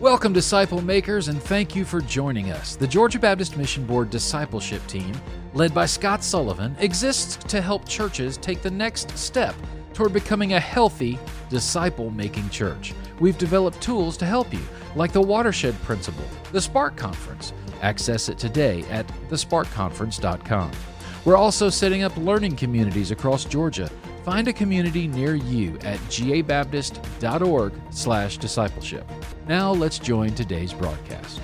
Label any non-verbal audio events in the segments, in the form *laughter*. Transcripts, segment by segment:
Welcome, disciple makers, and thank you for joining us. The Georgia Baptist Mission Board discipleship team, led by Scott Sullivan, exists to help churches take the next step toward becoming a healthy, disciple making church. We've developed tools to help you, like the Watershed Principle, the Spark Conference. Access it today at thesparkconference.com. We're also setting up learning communities across Georgia. Find a community near you at gabaptist.org slash discipleship. Now let's join today's broadcast.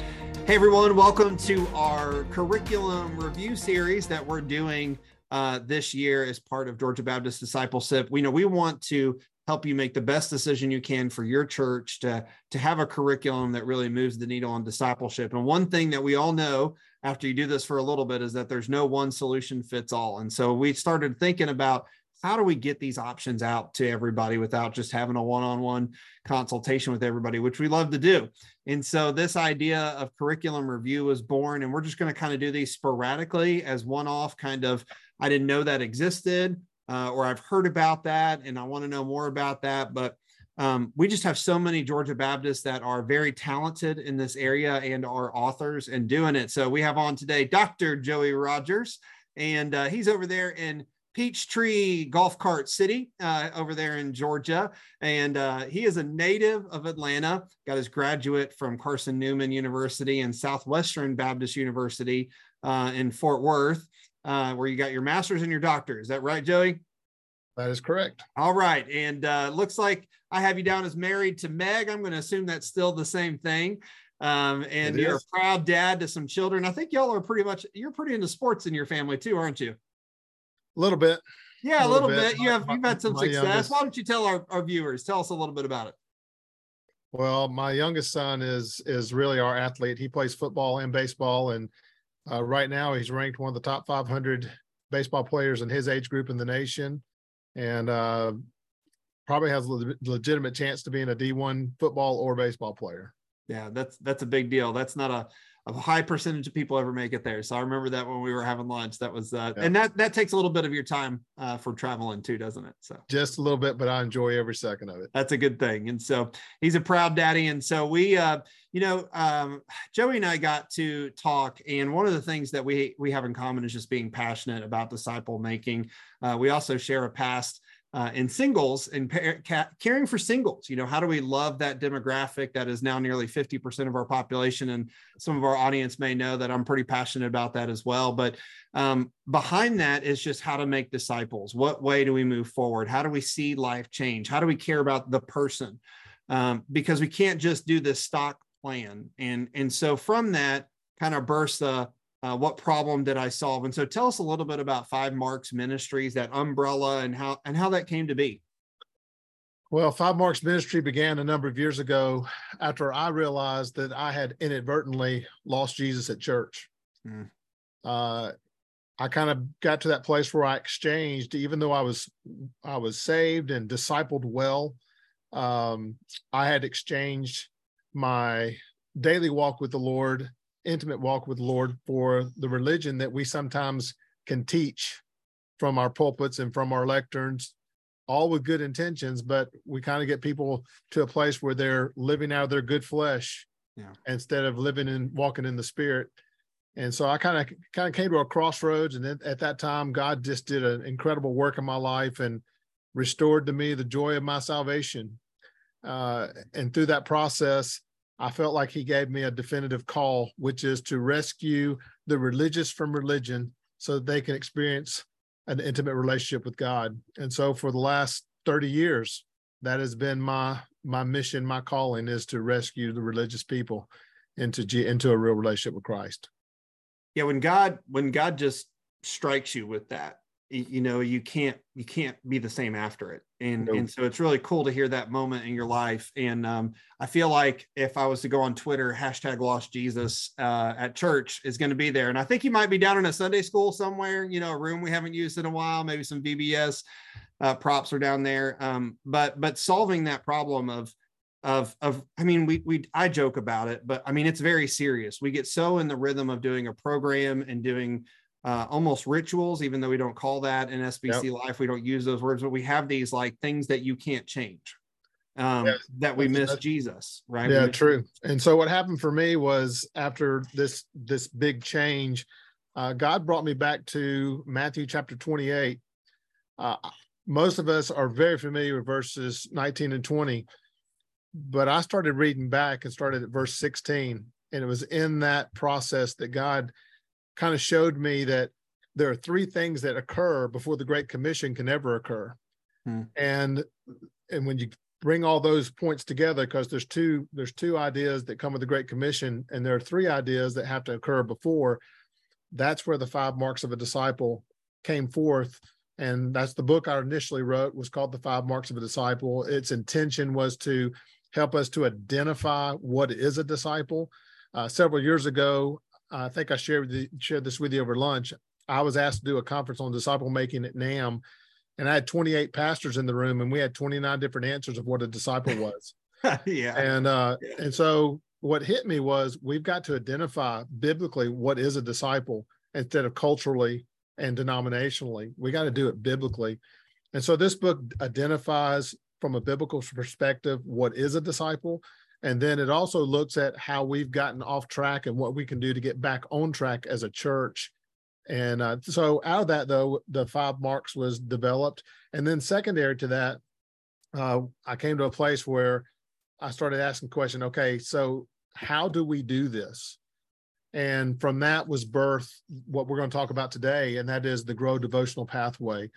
Hey everyone, welcome to our curriculum review series that we're doing uh, this year as part of Georgia Baptist Discipleship. We know we want to help you make the best decision you can for your church to, to have a curriculum that really moves the needle on discipleship. And one thing that we all know after you do this for a little bit is that there's no one solution fits all. And so we started thinking about how do we get these options out to everybody without just having a one-on-one consultation with everybody which we love to do and so this idea of curriculum review was born and we're just going to kind of do these sporadically as one-off kind of i didn't know that existed uh, or i've heard about that and i want to know more about that but um, we just have so many Georgia Baptists that are very talented in this area and are authors and doing it. So we have on today Dr. Joey Rogers, and uh, he's over there in Peachtree Golf Cart City uh, over there in Georgia. And uh, he is a native of Atlanta, got his graduate from Carson Newman University and Southwestern Baptist University uh, in Fort Worth, uh, where you got your master's and your doctor. Is that right, Joey? That is correct. All right. And uh, looks like I have you down as married to Meg. I'm going to assume that's still the same thing. Um, and it you're is. a proud dad to some children. I think y'all are pretty much, you're pretty into sports in your family too, aren't you? A little bit. Yeah, a little, little bit. bit. You have you've had some success. Youngest, Why don't you tell our, our viewers? Tell us a little bit about it. Well, my youngest son is is really our athlete. He plays football and baseball, and uh, right now he's ranked one of the top 500 baseball players in his age group in the nation, and uh, probably has a legitimate chance to being a D1 football or baseball player. Yeah, that's that's a big deal. That's not a a high percentage of people ever make it there. So I remember that when we were having lunch, that was, uh, yeah. and that, that takes a little bit of your time uh, for traveling too, doesn't it? So just a little bit, but I enjoy every second of it. That's a good thing. And so he's a proud daddy. And so we, uh, you know, um, Joey and I got to talk, and one of the things that we we have in common is just being passionate about disciple making. Uh, we also share a past uh, in singles and ca- caring for singles. You know, how do we love that demographic that is now nearly 50% of our population? And some of our audience may know that I'm pretty passionate about that as well. But um, behind that is just how to make disciples. What way do we move forward? How do we see life change? How do we care about the person? Um, because we can't just do this stock plan. And, and so from that kind of bursts the uh, what problem did I solve? And so tell us a little bit about Five Marks Ministries, that umbrella, and how and how that came to be. Well, Five Marks Ministry began a number of years ago after I realized that I had inadvertently lost Jesus at church. Mm. Uh, I kind of got to that place where I exchanged, even though I was I was saved and discipled well, um, I had exchanged my daily walk with the Lord intimate walk with the Lord for the religion that we sometimes can teach from our pulpits and from our lecterns, all with good intentions, but we kind of get people to a place where they're living out of their good flesh yeah. instead of living and walking in the spirit. And so I kind of kind of came to a crossroads, and then at that time, God just did an incredible work in my life and restored to me the joy of my salvation. Uh, and through that process, I felt like he gave me a definitive call, which is to rescue the religious from religion so that they can experience an intimate relationship with God. And so for the last 30 years, that has been my my mission, my calling is to rescue the religious people into into a real relationship with Christ. Yeah, when God when God just strikes you with that, you know you can't you can't be the same after it. And nope. and so it's really cool to hear that moment in your life. And um, i feel like if i was to go on twitter hashtag lost jesus uh, at church is going to be there. And i think he might be down in a sunday school somewhere you know a room we haven't used in a while maybe some vbs uh, props are down there. Um, but but solving that problem of of of i mean we we i joke about it but i mean it's very serious. We get so in the rhythm of doing a program and doing uh, almost rituals, even though we don't call that in SBC yep. life, we don't use those words, but we have these like things that you can't change. um, yeah, that we miss Jesus, right? Yeah, true. And so what happened for me was after this this big change, uh, God brought me back to Matthew chapter 28. Uh, most of us are very familiar with verses 19 and 20, but I started reading back and started at verse 16. And it was in that process that God kind of showed me that there are three things that occur before the Great Commission can ever occur. Hmm. And and when you bring all those points together because there's two there's two ideas that come with the great commission and there are three ideas that have to occur before that's where the five marks of a disciple came forth and that's the book i initially wrote was called the five marks of a disciple its intention was to help us to identify what is a disciple uh, several years ago i think i shared, the, shared this with you over lunch i was asked to do a conference on disciple making at NAMB and I had 28 pastors in the room, and we had 29 different answers of what a disciple was. *laughs* yeah. And uh, yeah. and so what hit me was we've got to identify biblically what is a disciple instead of culturally and denominationally. We got to do it biblically. And so this book identifies from a biblical perspective what is a disciple. And then it also looks at how we've gotten off track and what we can do to get back on track as a church and uh, so out of that, though, the five marks was developed. And then secondary to that, uh, I came to a place where I started asking question, okay, so how do we do this? And from that was birth what we're going to talk about today, and that is the Grow Devotional Pathway.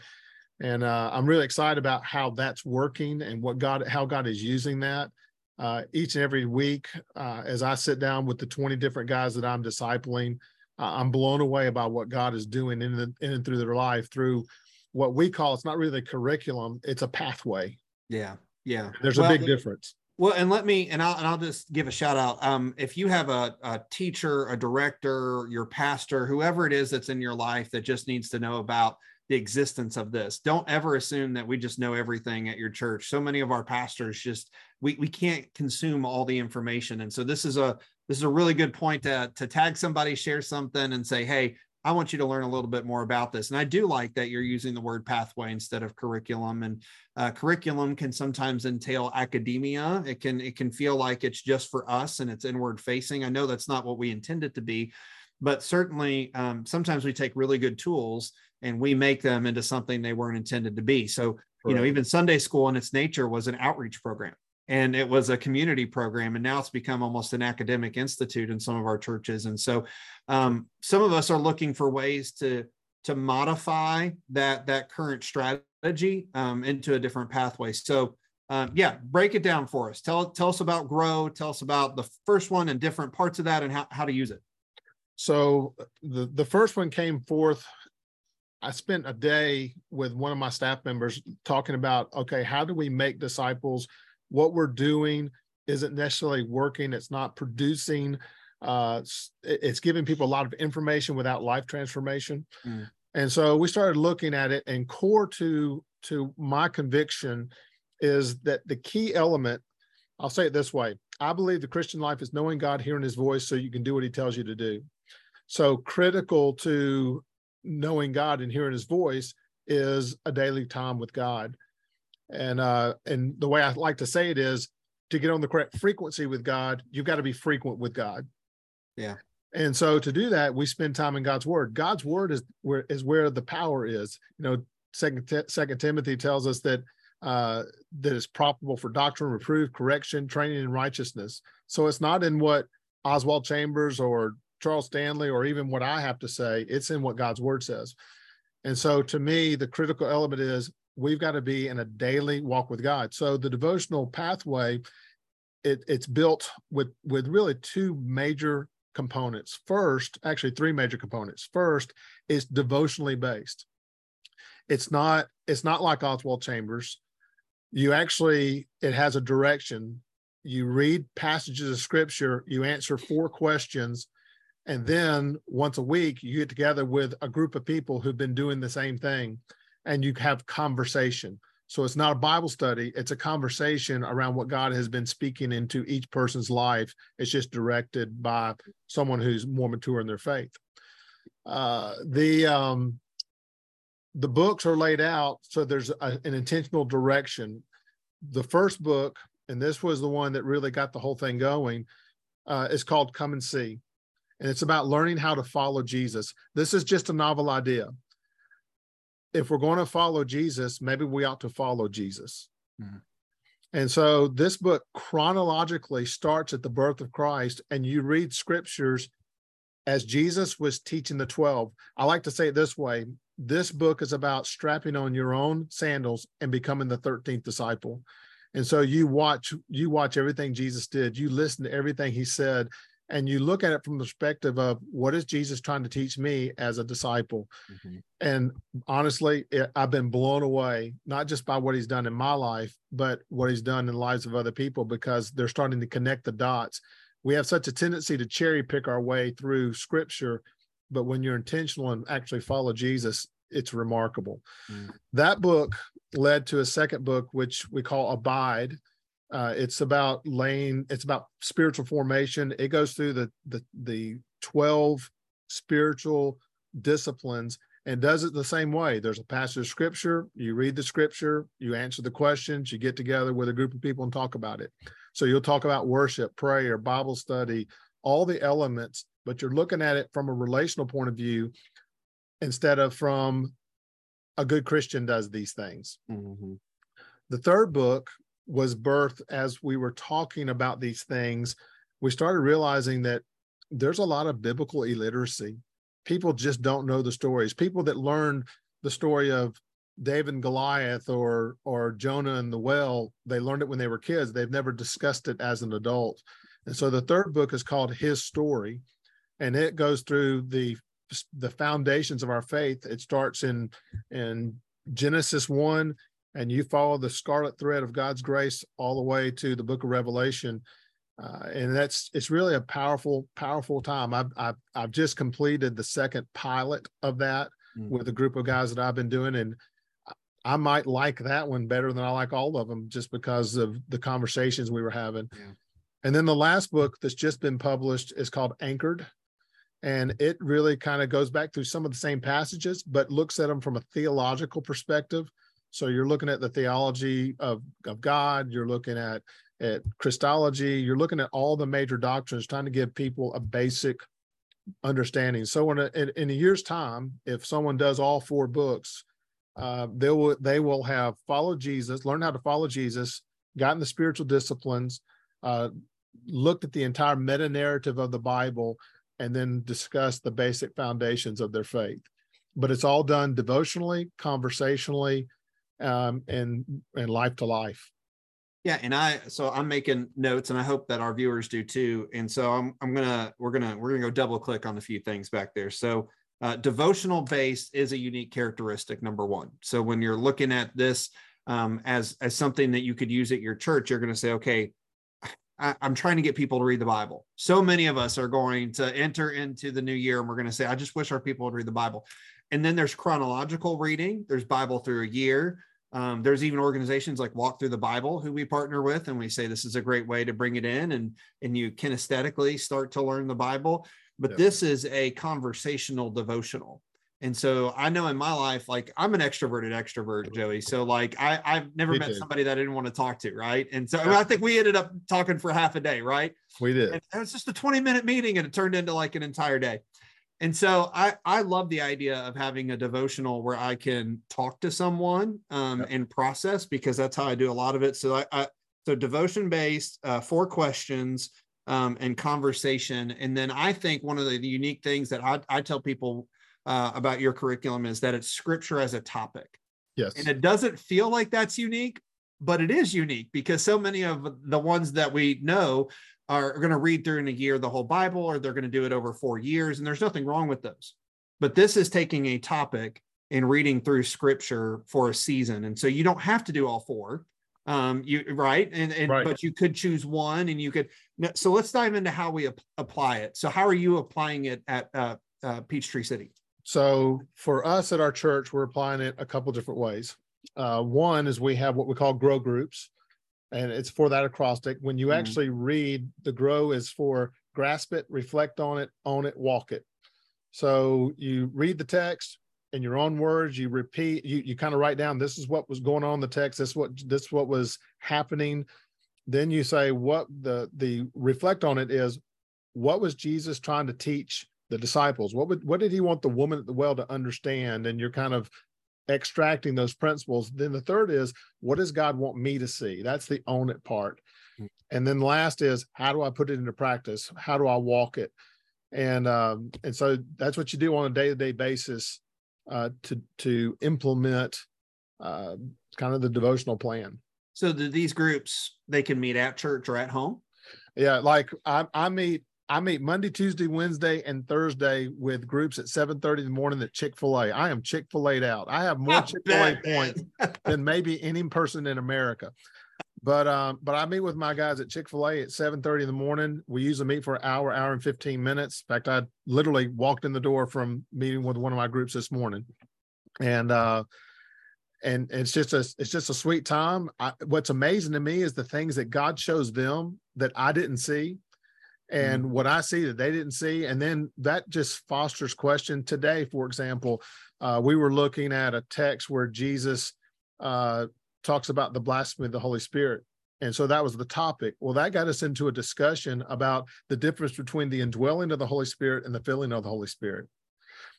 And uh, I'm really excited about how that's working and what God, how God is using that. Uh, each and every week, uh, as I sit down with the 20 different guys that I'm discipling, I'm blown away by what God is doing in, the, in and through their life through what we call it's not really a curriculum, it's a pathway. Yeah. Yeah. There's well, a big difference. Well, and let me and I'll and I'll just give a shout out. Um, if you have a, a teacher, a director, your pastor, whoever it is that's in your life that just needs to know about the existence of this. Don't ever assume that we just know everything at your church. So many of our pastors just we we can't consume all the information. And so this is a this is a really good point to, to tag somebody, share something, and say, hey, I want you to learn a little bit more about this. And I do like that you're using the word pathway instead of curriculum. And uh, curriculum can sometimes entail academia. It can it can feel like it's just for us and it's inward facing. I know that's not what we intend it to be, but certainly um, sometimes we take really good tools and we make them into something they weren't intended to be. So you know, even Sunday school in its nature was an outreach program and it was a community program and now it's become almost an academic institute in some of our churches. And so um, some of us are looking for ways to to modify that that current strategy um, into a different pathway. So um, yeah break it down for us. Tell tell us about grow tell us about the first one and different parts of that and how, how to use it. So the the first one came forth I spent a day with one of my staff members talking about okay, how do we make disciples what we're doing isn't necessarily working. It's not producing. Uh, it's giving people a lot of information without life transformation. Mm. And so we started looking at it, and core to to my conviction is that the key element. I'll say it this way: I believe the Christian life is knowing God, hearing His voice, so you can do what He tells you to do. So critical to knowing God and hearing His voice is a daily time with God. And uh, and the way I like to say it is to get on the correct frequency with God, you've got to be frequent with God. Yeah. And so to do that, we spend time in God's word. God's word is where is where the power is. You know, second second Timothy tells us that uh, that is profitable for doctrine, reproof, correction, training in righteousness. So it's not in what Oswald Chambers or Charles Stanley or even what I have to say. It's in what God's word says. And so to me, the critical element is we've got to be in a daily walk with God. So the devotional pathway, it, it's built with with really two major components. First, actually three major components. First is devotionally based. It's not it's not like Oswald Chambers. You actually it has a direction. You read passages of scripture, you answer four questions, and then once a week you get together with a group of people who've been doing the same thing and you have conversation. So it's not a Bible study, it's a conversation around what God has been speaking into each person's life. It's just directed by someone who's more mature in their faith. Uh, the um, the books are laid out so there's a, an intentional direction. the first book, and this was the one that really got the whole thing going, uh, is called Come and See. And it's about learning how to follow Jesus. This is just a novel idea. If we're going to follow Jesus, maybe we ought to follow Jesus. Mm-hmm. And so this book chronologically starts at the birth of Christ, and you read scriptures as Jesus was teaching the 12. I like to say it this way this book is about strapping on your own sandals and becoming the 13th disciple. And so you watch you watch everything Jesus did, you listen to everything he said, and you look at it from the perspective of what is Jesus trying to teach me as a disciple. Mm-hmm. And honestly, it, I've been blown away, not just by what he's done in my life, but what he's done in the lives of other people because they're starting to connect the dots. We have such a tendency to cherry pick our way through scripture, but when you're intentional and actually follow Jesus, it's remarkable. Mm. That book led to a second book, which we call Abide uh, it's about laying. It's about spiritual formation. It goes through the the the twelve spiritual disciplines and does it the same way. There's a passage of scripture. You read the scripture. You answer the questions. You get together with a group of people and talk about it. So you'll talk about worship, prayer, Bible study, all the elements, but you're looking at it from a relational point of view instead of from a good Christian does these things. Mm-hmm. The third book was birthed as we were talking about these things. We started realizing that there's a lot of biblical illiteracy. People just don't know the stories. People that learned the story of David and Goliath or or Jonah and the well, they learned it when they were kids. They've never discussed it as an adult. And so the third book is called His Story, and it goes through the the foundations of our faith. It starts in in Genesis 1 and you follow the scarlet thread of God's grace all the way to the book of Revelation. Uh, and that's it's really a powerful, powerful time. I've, I've, I've just completed the second pilot of that mm-hmm. with a group of guys that I've been doing, and I might like that one better than I like all of them just because of the conversations we were having. Yeah. And then the last book that's just been published is called Anchored. And it really kind of goes back through some of the same passages, but looks at them from a theological perspective. So you're looking at the theology of, of God, you're looking at, at Christology, you're looking at all the major doctrines, trying to give people a basic understanding. So in a, in, in a year's time, if someone does all four books, uh, they will they will have followed Jesus, learned how to follow Jesus, gotten the spiritual disciplines, uh, looked at the entire meta narrative of the Bible, and then discussed the basic foundations of their faith. But it's all done devotionally, conversationally, um, and and life to life. Yeah, and I so I'm making notes, and I hope that our viewers do too. And so I'm I'm gonna we're gonna we're gonna go double click on a few things back there. So uh, devotional based is a unique characteristic number one. So when you're looking at this um, as as something that you could use at your church, you're to say, okay, I, am trying to get people to read the Bible. So many of us are going to enter into the new year, and we're going to say, I just wish our people would read the Bible. And then there's chronological reading. There's Bible through a year. Um, there's even organizations like Walk Through the Bible who we partner with, and we say this is a great way to bring it in, and and you kinesthetically start to learn the Bible. But this is a conversational devotional. And so I know in my life, like I'm an extroverted extrovert, Joey. So like I, I've never Me met too. somebody that I didn't want to talk to, right? And so I, I think we ended up talking for half a day, right? We did. And it was just a 20 minute meeting and it turned into like an entire day and so I I love the idea of having a devotional where I can talk to someone um, yep. and process because that's how I do a lot of it. So I, I so devotion based, uh, four questions um, and conversation, and then I think one of the, the unique things that I, I tell people uh, about your curriculum is that it's scripture as a topic. Yes, and it doesn't feel like that's unique, but it is unique because so many of the ones that we know are going to read through in a year the whole Bible, or they're going to do it over four years. And there's nothing wrong with those. But this is taking a topic and reading through scripture for a season. And so you don't have to do all four. Um, you right. And, and right. but you could choose one and you could. So let's dive into how we ap- apply it. So, how are you applying it at uh, uh, Peachtree City? So, for us at our church, we're applying it a couple different ways. Uh, one is we have what we call grow groups and it's for that acrostic. When you mm-hmm. actually read, the grow is for grasp it, reflect on it, own it, walk it. So you read the text in your own words. You repeat, you, you kind of write down, this is what was going on in the text. This what, this what was happening. Then you say what the, the reflect on it is, what was Jesus trying to teach the disciples? What would, what did he want the woman at the well to understand? And you're kind of extracting those principles. Then the third is, what does God want me to see? That's the own it part. Hmm. And then last is, how do I put it into practice? How do I walk it? And um, and so that's what you do on a day to day basis uh, to to implement uh, kind of the devotional plan. So do these groups they can meet at church or at home? Yeah, like I, I meet I meet Monday, Tuesday, Wednesday, and Thursday with groups at 7:30 in the morning at Chick-fil-A. I am Chick-fil-A'd out. I have more Chick-fil-A points than maybe any person in America. But um, but I meet with my guys at Chick-fil-A at 7:30 in the morning. We usually meet for an hour, hour and 15 minutes. In fact, I literally walked in the door from meeting with one of my groups this morning. And uh and it's just a it's just a sweet time. I, what's amazing to me is the things that God shows them that I didn't see and mm-hmm. what I see that they didn't see. And then that just fosters question. Today, for example, uh, we were looking at a text where Jesus uh, talks about the blasphemy of the Holy Spirit. And so that was the topic. Well, that got us into a discussion about the difference between the indwelling of the Holy Spirit and the filling of the Holy Spirit.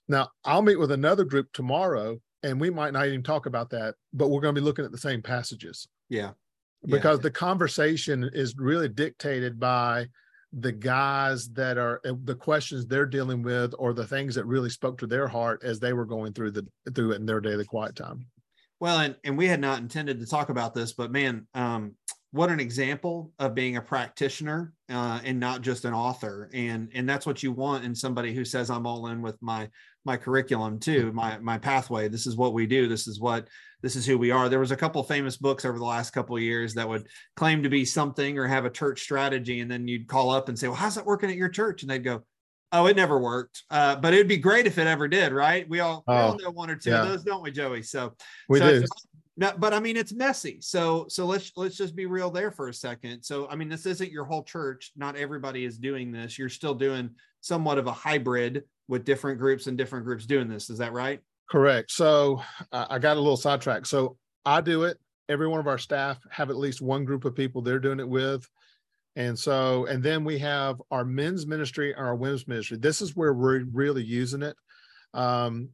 Now, I'll meet with another group tomorrow, and we might not even talk about that, but we're going to be looking at the same passages. Yeah. Because yeah. the conversation is really dictated by the guys that are uh, the questions they're dealing with or the things that really spoke to their heart as they were going through the through it in their daily quiet time. Well and and we had not intended to talk about this but man um what an example of being a practitioner uh, and not just an author. And and that's what you want in somebody who says i'm all in with my my curriculum too my my pathway. This is what we do. This is what this is who we are there was a couple famous books over the last couple of years that would claim to be something or have a church strategy and then you'd call up and say well how's that working at your church and they'd go oh it never worked uh, but it'd be great if it ever did right we all, oh, we all oh, know one or two yeah. of those don't we joey so we so do no, but I mean it's messy. So so let's let's just be real there for a second. So I mean this isn't your whole church. Not everybody is doing this. You're still doing somewhat of a hybrid with different groups and different groups doing this. Is that right? Correct. So uh, I got a little sidetracked. So I do it. Every one of our staff have at least one group of people they're doing it with. And so, and then we have our men's ministry and our women's ministry. This is where we're really using it. Um,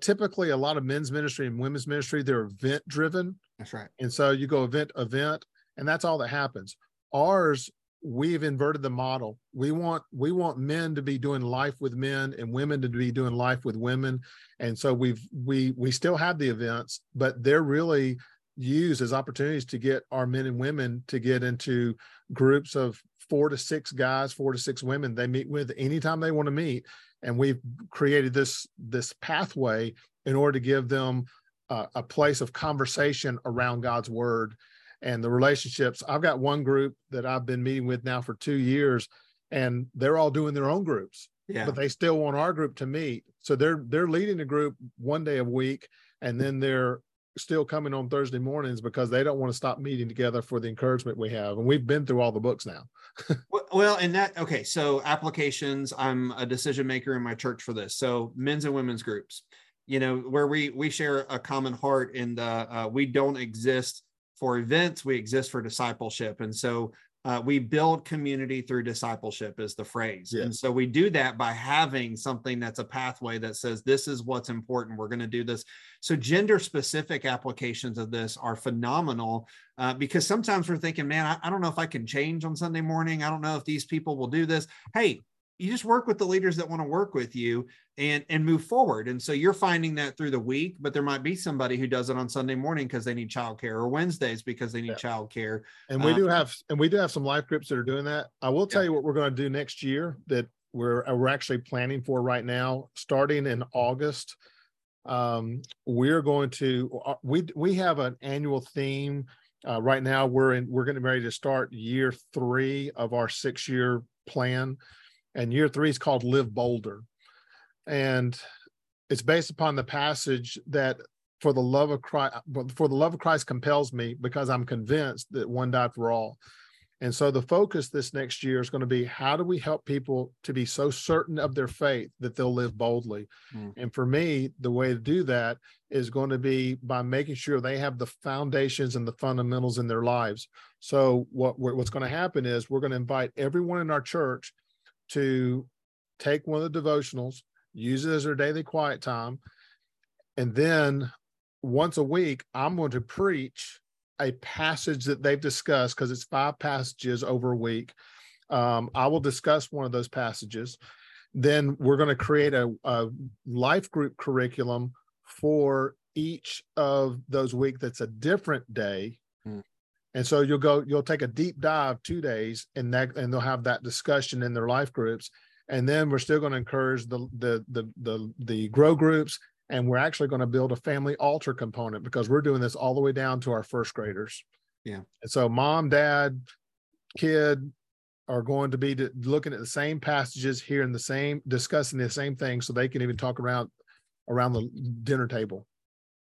typically a lot of men's ministry and women's ministry they're event driven that's right and so you go event event and that's all that happens ours we've inverted the model. We want we want men to be doing life with men and women to be doing life with women. And so we've we we still have the events but they're really used as opportunities to get our men and women to get into groups of four to six guys four to six women they meet with anytime they want to meet. And we've created this this pathway in order to give them uh, a place of conversation around God's word and the relationships. I've got one group that I've been meeting with now for two years, and they're all doing their own groups. Yeah. But they still want our group to meet. So they're they're leading a group one day a week, and then they're still coming on Thursday mornings because they don't want to stop meeting together for the encouragement we have. And we've been through all the books now. *laughs* well, and that, okay. So applications, I'm a decision maker in my church for this. So men's and women's groups, you know, where we, we share a common heart and uh, we don't exist for events, we exist for discipleship. And so uh, we build community through discipleship is the phrase. And so we do that by having something that's a pathway that says this is what's important. We're going to do this. So gender specific applications of this are phenomenal uh, because sometimes we're thinking man I, I don't know if i can change on sunday morning. I don't know if these people will do this. Hey you just work with the leaders that want to work with you and and move forward. And so you're finding that through the week but there might be somebody who does it on sunday morning because they need childcare or wednesdays because they need yeah. childcare. And we um, do have and we do have some life groups that are doing that. I will tell yeah. you what we're going to do next year that we're uh, we're actually planning for right now starting in august. Um, we're going to uh, we we have an annual theme uh, right now we're in we're getting ready to start year three of our six year plan and year three is called live bolder and it's based upon the passage that for the love of christ for the love of christ compels me because i'm convinced that one died for all And so the focus this next year is going to be how do we help people to be so certain of their faith that they'll live boldly? Mm. And for me, the way to do that is going to be by making sure they have the foundations and the fundamentals in their lives. So what what's going to happen is we're going to invite everyone in our church to take one of the devotionals, use it as their daily quiet time, and then once a week, I'm going to preach a passage that they've discussed because it's five passages over a week. Um, I will discuss one of those passages. Then we're going to create a, a life group curriculum for each of those week that's a different day. And so you'll go, you'll take a deep dive two days and that, and they'll have that discussion in their life groups. And then we're still going to encourage the, the, the, the, the grow groups and we're actually going to build a family altar component because we're doing this all the way down to our first graders. Yeah. And so mom, dad, kid are going to be looking at the same passages, hearing the same, discussing the same thing, so they can even talk around around the dinner table.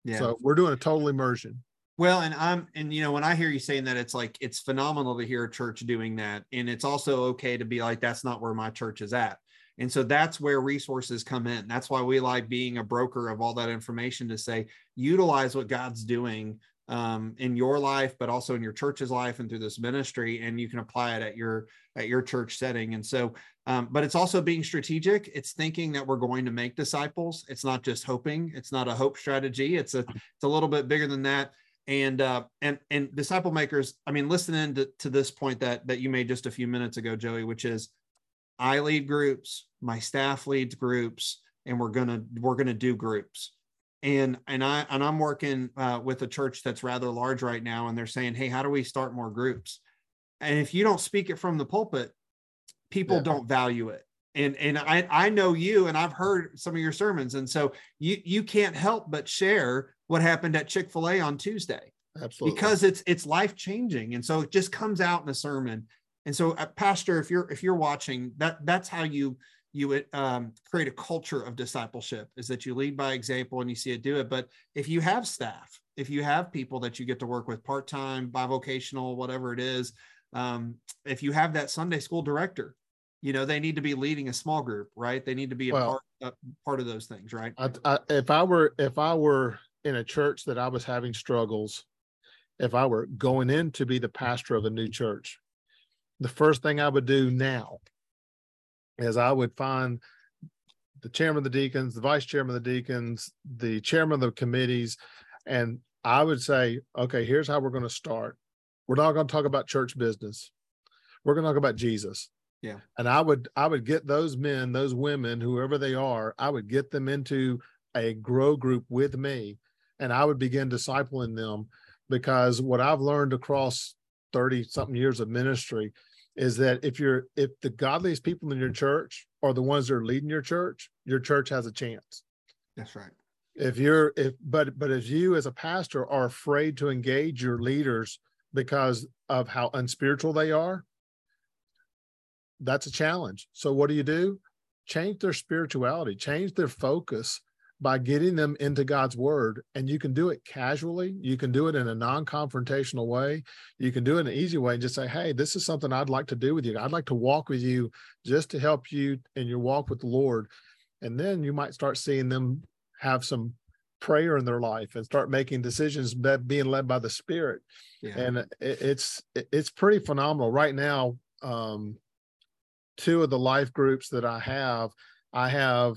Yeah. So we're doing a total immersion. Well, and I'm, and you know, when I hear you saying that, it's like it's phenomenal to hear a church doing that, and it's also okay to be like, that's not where my church is at. And so that's where resources come in. That's why we like being a broker of all that information to say, utilize what God's doing um, in your life, but also in your church's life and through this ministry, and you can apply it at your at your church setting. And so, um, but it's also being strategic. It's thinking that we're going to make disciples. It's not just hoping. It's not a hope strategy. It's a it's a little bit bigger than that. And uh, and and disciple makers. I mean, listening to, to this point that that you made just a few minutes ago, Joey, which is I lead groups, my staff leads groups, and we're gonna we're gonna do groups. And and I and I'm working uh, with a church that's rather large right now, and they're saying, "Hey, how do we start more groups?" And if you don't speak it from the pulpit, people yeah. don't value it. And and I I know you, and I've heard some of your sermons, and so you you can't help but share what happened at Chick Fil A on Tuesday. Absolutely. Because it's it's life changing, and so it just comes out in a sermon and so, uh, Pastor, if you're if you're watching, that that's how you you um, create a culture of discipleship is that you lead by example and you see it do it. But if you have staff, if you have people that you get to work with part time, bivocational, whatever it is, um, if you have that Sunday school director, you know they need to be leading a small group, right? They need to be a well, part part of those things, right? I, I, if I were if I were in a church that I was having struggles, if I were going in to be the pastor of a new church, the first thing I would do now is I would find the chairman of the deacons, the vice chairman of the deacons, the chairman of the committees, and I would say, okay, here's how we're going to start. We're not going to talk about church business. We're going to talk about Jesus. Yeah. And I would I would get those men, those women, whoever they are, I would get them into a grow group with me and I would begin discipling them because what I've learned across 30 something years of ministry is that if you're if the godliest people in your church are the ones that are leading your church, your church has a chance. That's right. If you're if but but if you as a pastor are afraid to engage your leaders because of how unspiritual they are, that's a challenge. So what do you do? Change their spirituality, change their focus by getting them into God's word. And you can do it casually. You can do it in a non confrontational way. You can do it in an easy way and just say, Hey, this is something I'd like to do with you. I'd like to walk with you just to help you in your walk with the Lord. And then you might start seeing them have some prayer in their life and start making decisions being led by the spirit yeah. and it's it's pretty phenomenal right now um two of the life groups that i have i have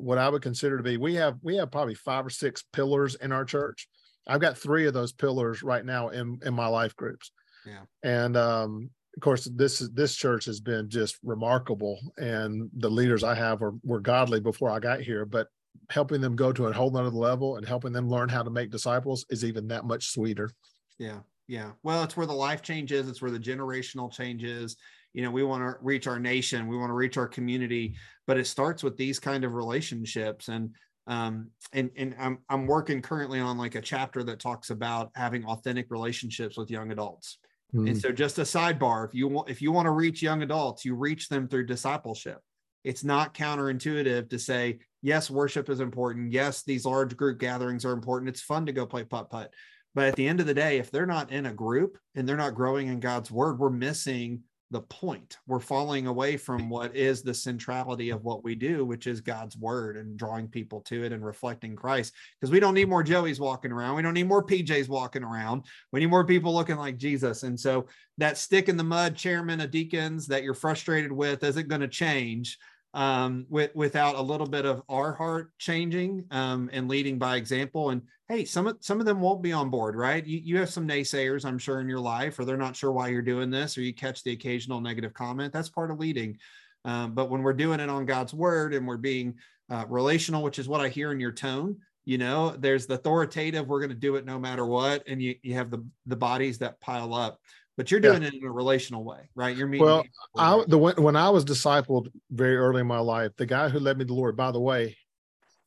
what I would consider to be we have we have probably five or six pillars in our church. I've got three of those pillars right now in in my life groups. Yeah. And um of course this this church has been just remarkable and the leaders I have were were godly before I got here, but helping them go to a whole nother level and helping them learn how to make disciples is even that much sweeter. Yeah. Yeah. Well, it's where the life change is. It's where the generational change is you know we want to reach our nation we want to reach our community but it starts with these kind of relationships and um and and I'm I'm working currently on like a chapter that talks about having authentic relationships with young adults. Mm-hmm. And so just a sidebar, if you want if you want to reach young adults, you reach them through discipleship. It's not counterintuitive to say, yes, worship is important. Yes, these large group gatherings are important. It's fun to go play putt putt. But at the end of the day, if they're not in a group and they're not growing in God's word, we're missing the point. We're falling away from what is the centrality of what we do, which is God's word and drawing people to it and reflecting Christ. Because we don't need more Joeys walking around. We don't need more PJs walking around. We need more people looking like Jesus. And so that stick in the mud chairman of deacons that you're frustrated with isn't going to change um, with, without a little bit of our heart changing um, and leading by example. And hey, some of some of them won't be on board, right? You, you have some naysayers, I'm sure, in your life, or they're not sure why you're doing this, or you catch the occasional negative comment. That's part of leading. Um, but when we're doing it on God's word and we're being uh, relational, which is what I hear in your tone, you know, there's the authoritative, we're going to do it no matter what. And you, you have the, the bodies that pile up but you're doing yeah. it in a relational way, right? You're meeting. Well, I, the when I was discipled very early in my life, the guy who led me to the Lord, by the way,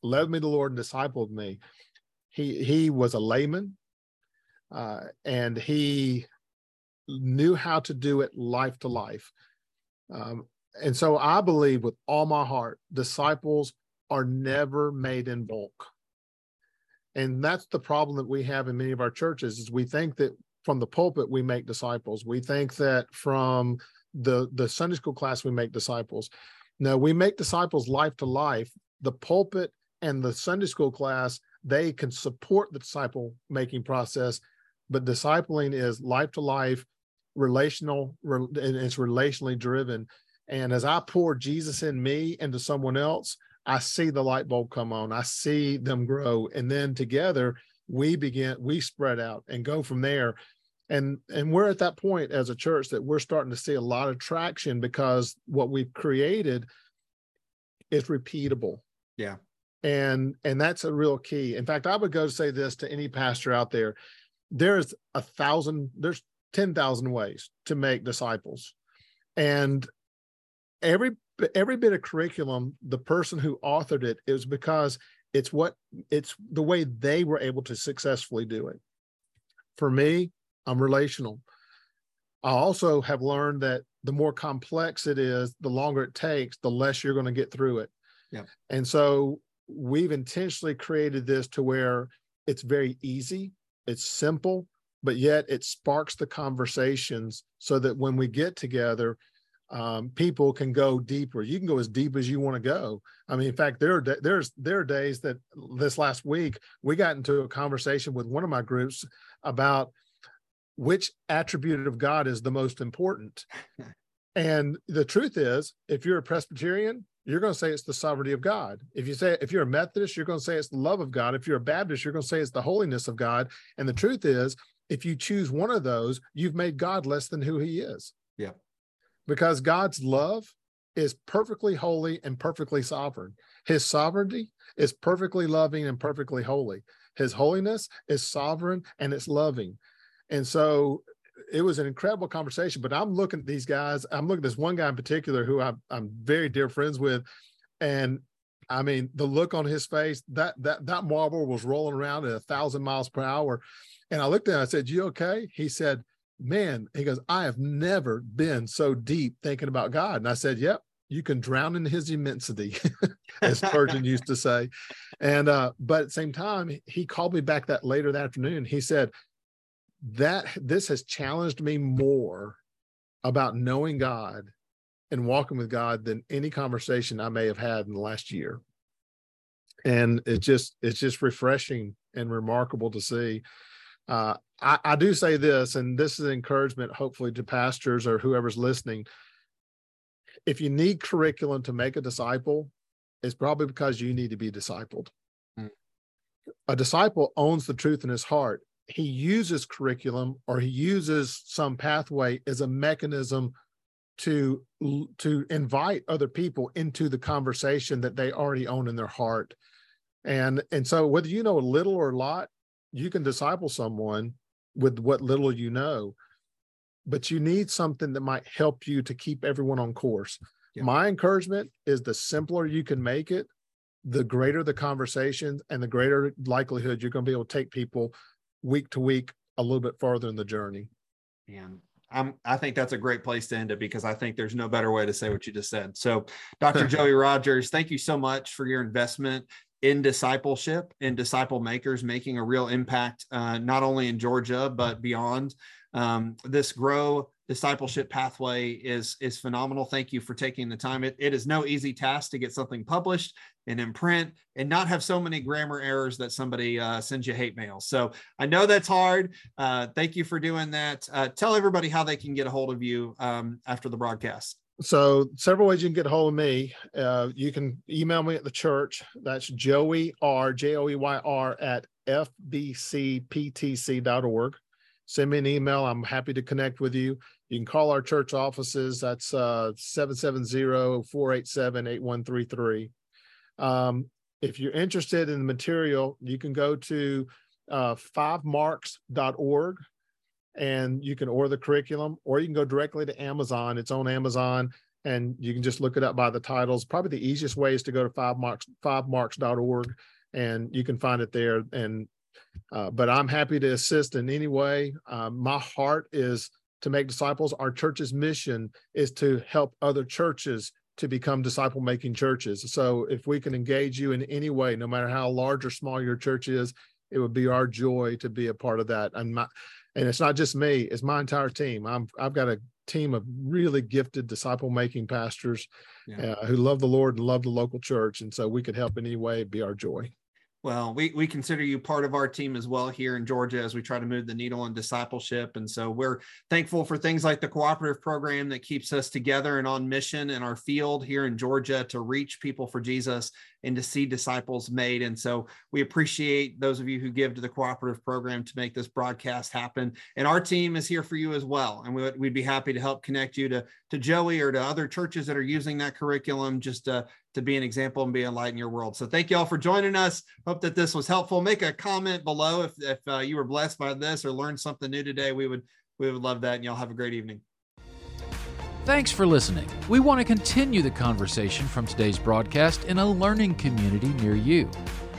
led me to the Lord and discipled me. He he was a layman, uh, and he knew how to do it life to life. Um, and so I believe with all my heart, disciples are never made in bulk. And that's the problem that we have in many of our churches is we think that from the pulpit we make disciples. We think that from the the Sunday school class we make disciples. No, we make disciples life to life. The pulpit and the Sunday school class they can support the disciple making process, but discipling is life to life, relational, and it's relationally driven. And as I pour Jesus in me into someone else, I see the light bulb come on. I see them grow, and then together we begin we spread out and go from there and and we're at that point as a church that we're starting to see a lot of traction because what we've created is repeatable. Yeah. And and that's a real key. In fact i would go to say this to any pastor out there. There's a thousand there's 10,000 ways to make disciples. And every every bit of curriculum the person who authored it is because it's what it's the way they were able to successfully do it. For me i'm relational i also have learned that the more complex it is the longer it takes the less you're going to get through it yeah and so we've intentionally created this to where it's very easy it's simple but yet it sparks the conversations so that when we get together um, people can go deeper. You can go as deep as you want to go. I mean, in fact, there are there's there are days that this last week we got into a conversation with one of my groups about which attribute of God is the most important. *laughs* and the truth is, if you're a Presbyterian, you're going to say it's the sovereignty of God. If you say if you're a Methodist, you're going to say it's the love of God. If you're a Baptist, you're going to say it's the holiness of God. And the truth is, if you choose one of those, you've made God less than who He is. Yeah because God's love is perfectly holy and perfectly sovereign. His sovereignty is perfectly loving and perfectly holy. His holiness is sovereign and it's loving. And so it was an incredible conversation. But I'm looking at these guys. I'm looking at this one guy in particular who I, I'm very dear friends with. And I mean, the look on his face, that that that marble was rolling around at a thousand miles per hour. And I looked at him, I said, You okay? He said, man, he goes, I have never been so deep thinking about God. And I said, Yep, you can drown in his immensity, *laughs* as Spurgeon used to say. And uh, but at the same time, he called me back that later that afternoon. He said, That this has challenged me more about knowing God and walking with God than any conversation I may have had in the last year. And it's just it's just refreshing and remarkable to see. Uh, I, I do say this, and this is an encouragement, hopefully, to pastors or whoever's listening. If you need curriculum to make a disciple, it's probably because you need to be discipled. Mm. A disciple owns the truth in his heart. He uses curriculum or he uses some pathway as a mechanism to to invite other people into the conversation that they already own in their heart and and so whether you know a little or a lot you can disciple someone with what little you know but you need something that might help you to keep everyone on course yeah. my encouragement is the simpler you can make it the greater the conversations and the greater likelihood you're going to be able to take people week to week a little bit farther in the journey and I'm, I think that's a great place to end it because I think there's no better way to say what you just said. So, *laughs* Dr. Joey Rogers, thank you so much for your investment in discipleship and disciple makers making a real impact, uh, not only in Georgia, but beyond. Um, this grow discipleship pathway is is phenomenal. Thank you for taking the time. It, it is no easy task to get something published and in print and not have so many grammar errors that somebody uh, sends you hate mail. So I know that's hard. Uh, thank you for doing that. Uh, tell everybody how they can get a hold of you um, after the broadcast. So several ways you can get a hold of me. Uh, you can email me at the church. That's Joey R J O E Y R at fbcptc.org send me an email. I'm happy to connect with you. You can call our church offices. That's uh, 770-487-8133. Um, if you're interested in the material, you can go to uh, fivemarks.org and you can order the curriculum, or you can go directly to Amazon. It's on Amazon, and you can just look it up by the titles. Probably the easiest way is to go to five marks, fivemarks.org, and you can find it there. And uh, but I'm happy to assist in any way. Uh, my heart is to make disciples. Our church's mission is to help other churches to become disciple making churches. So if we can engage you in any way, no matter how large or small your church is, it would be our joy to be a part of that. And my, and it's not just me; it's my entire team. I'm I've got a team of really gifted disciple making pastors yeah. uh, who love the Lord and love the local church, and so we could help in any way. Be our joy. Well, we, we consider you part of our team as well here in Georgia as we try to move the needle in discipleship. And so we're thankful for things like the cooperative program that keeps us together and on mission in our field here in Georgia to reach people for Jesus and to see disciples made. And so we appreciate those of you who give to the cooperative program to make this broadcast happen. And our team is here for you as well. And we would, be happy to help connect you to, to Joey or to other churches that are using that curriculum just to, to be an example and be a light in your world. So thank you all for joining us. Hope that this was helpful. Make a comment below if, if uh, you were blessed by this or learned something new today. We would we would love that. And y'all have a great evening. Thanks for listening. We want to continue the conversation from today's broadcast in a learning community near you.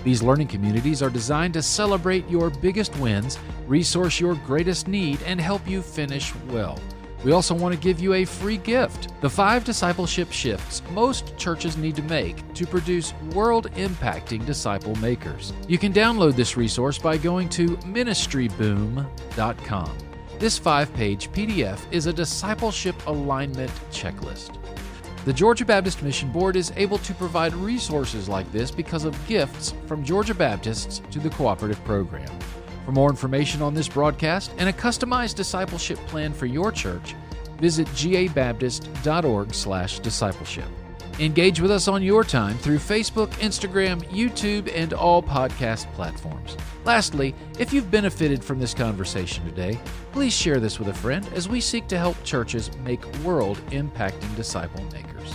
These learning communities are designed to celebrate your biggest wins, resource your greatest need, and help you finish well. We also want to give you a free gift the five discipleship shifts most churches need to make to produce world impacting disciple makers. You can download this resource by going to ministryboom.com. This five page PDF is a discipleship alignment checklist. The Georgia Baptist Mission Board is able to provide resources like this because of gifts from Georgia Baptists to the cooperative program. For more information on this broadcast and a customized discipleship plan for your church, visit gabaptist.org/discipleship. Engage with us on your time through Facebook, Instagram, YouTube, and all podcast platforms. Lastly, if you've benefited from this conversation today, please share this with a friend as we seek to help churches make world impacting disciple makers.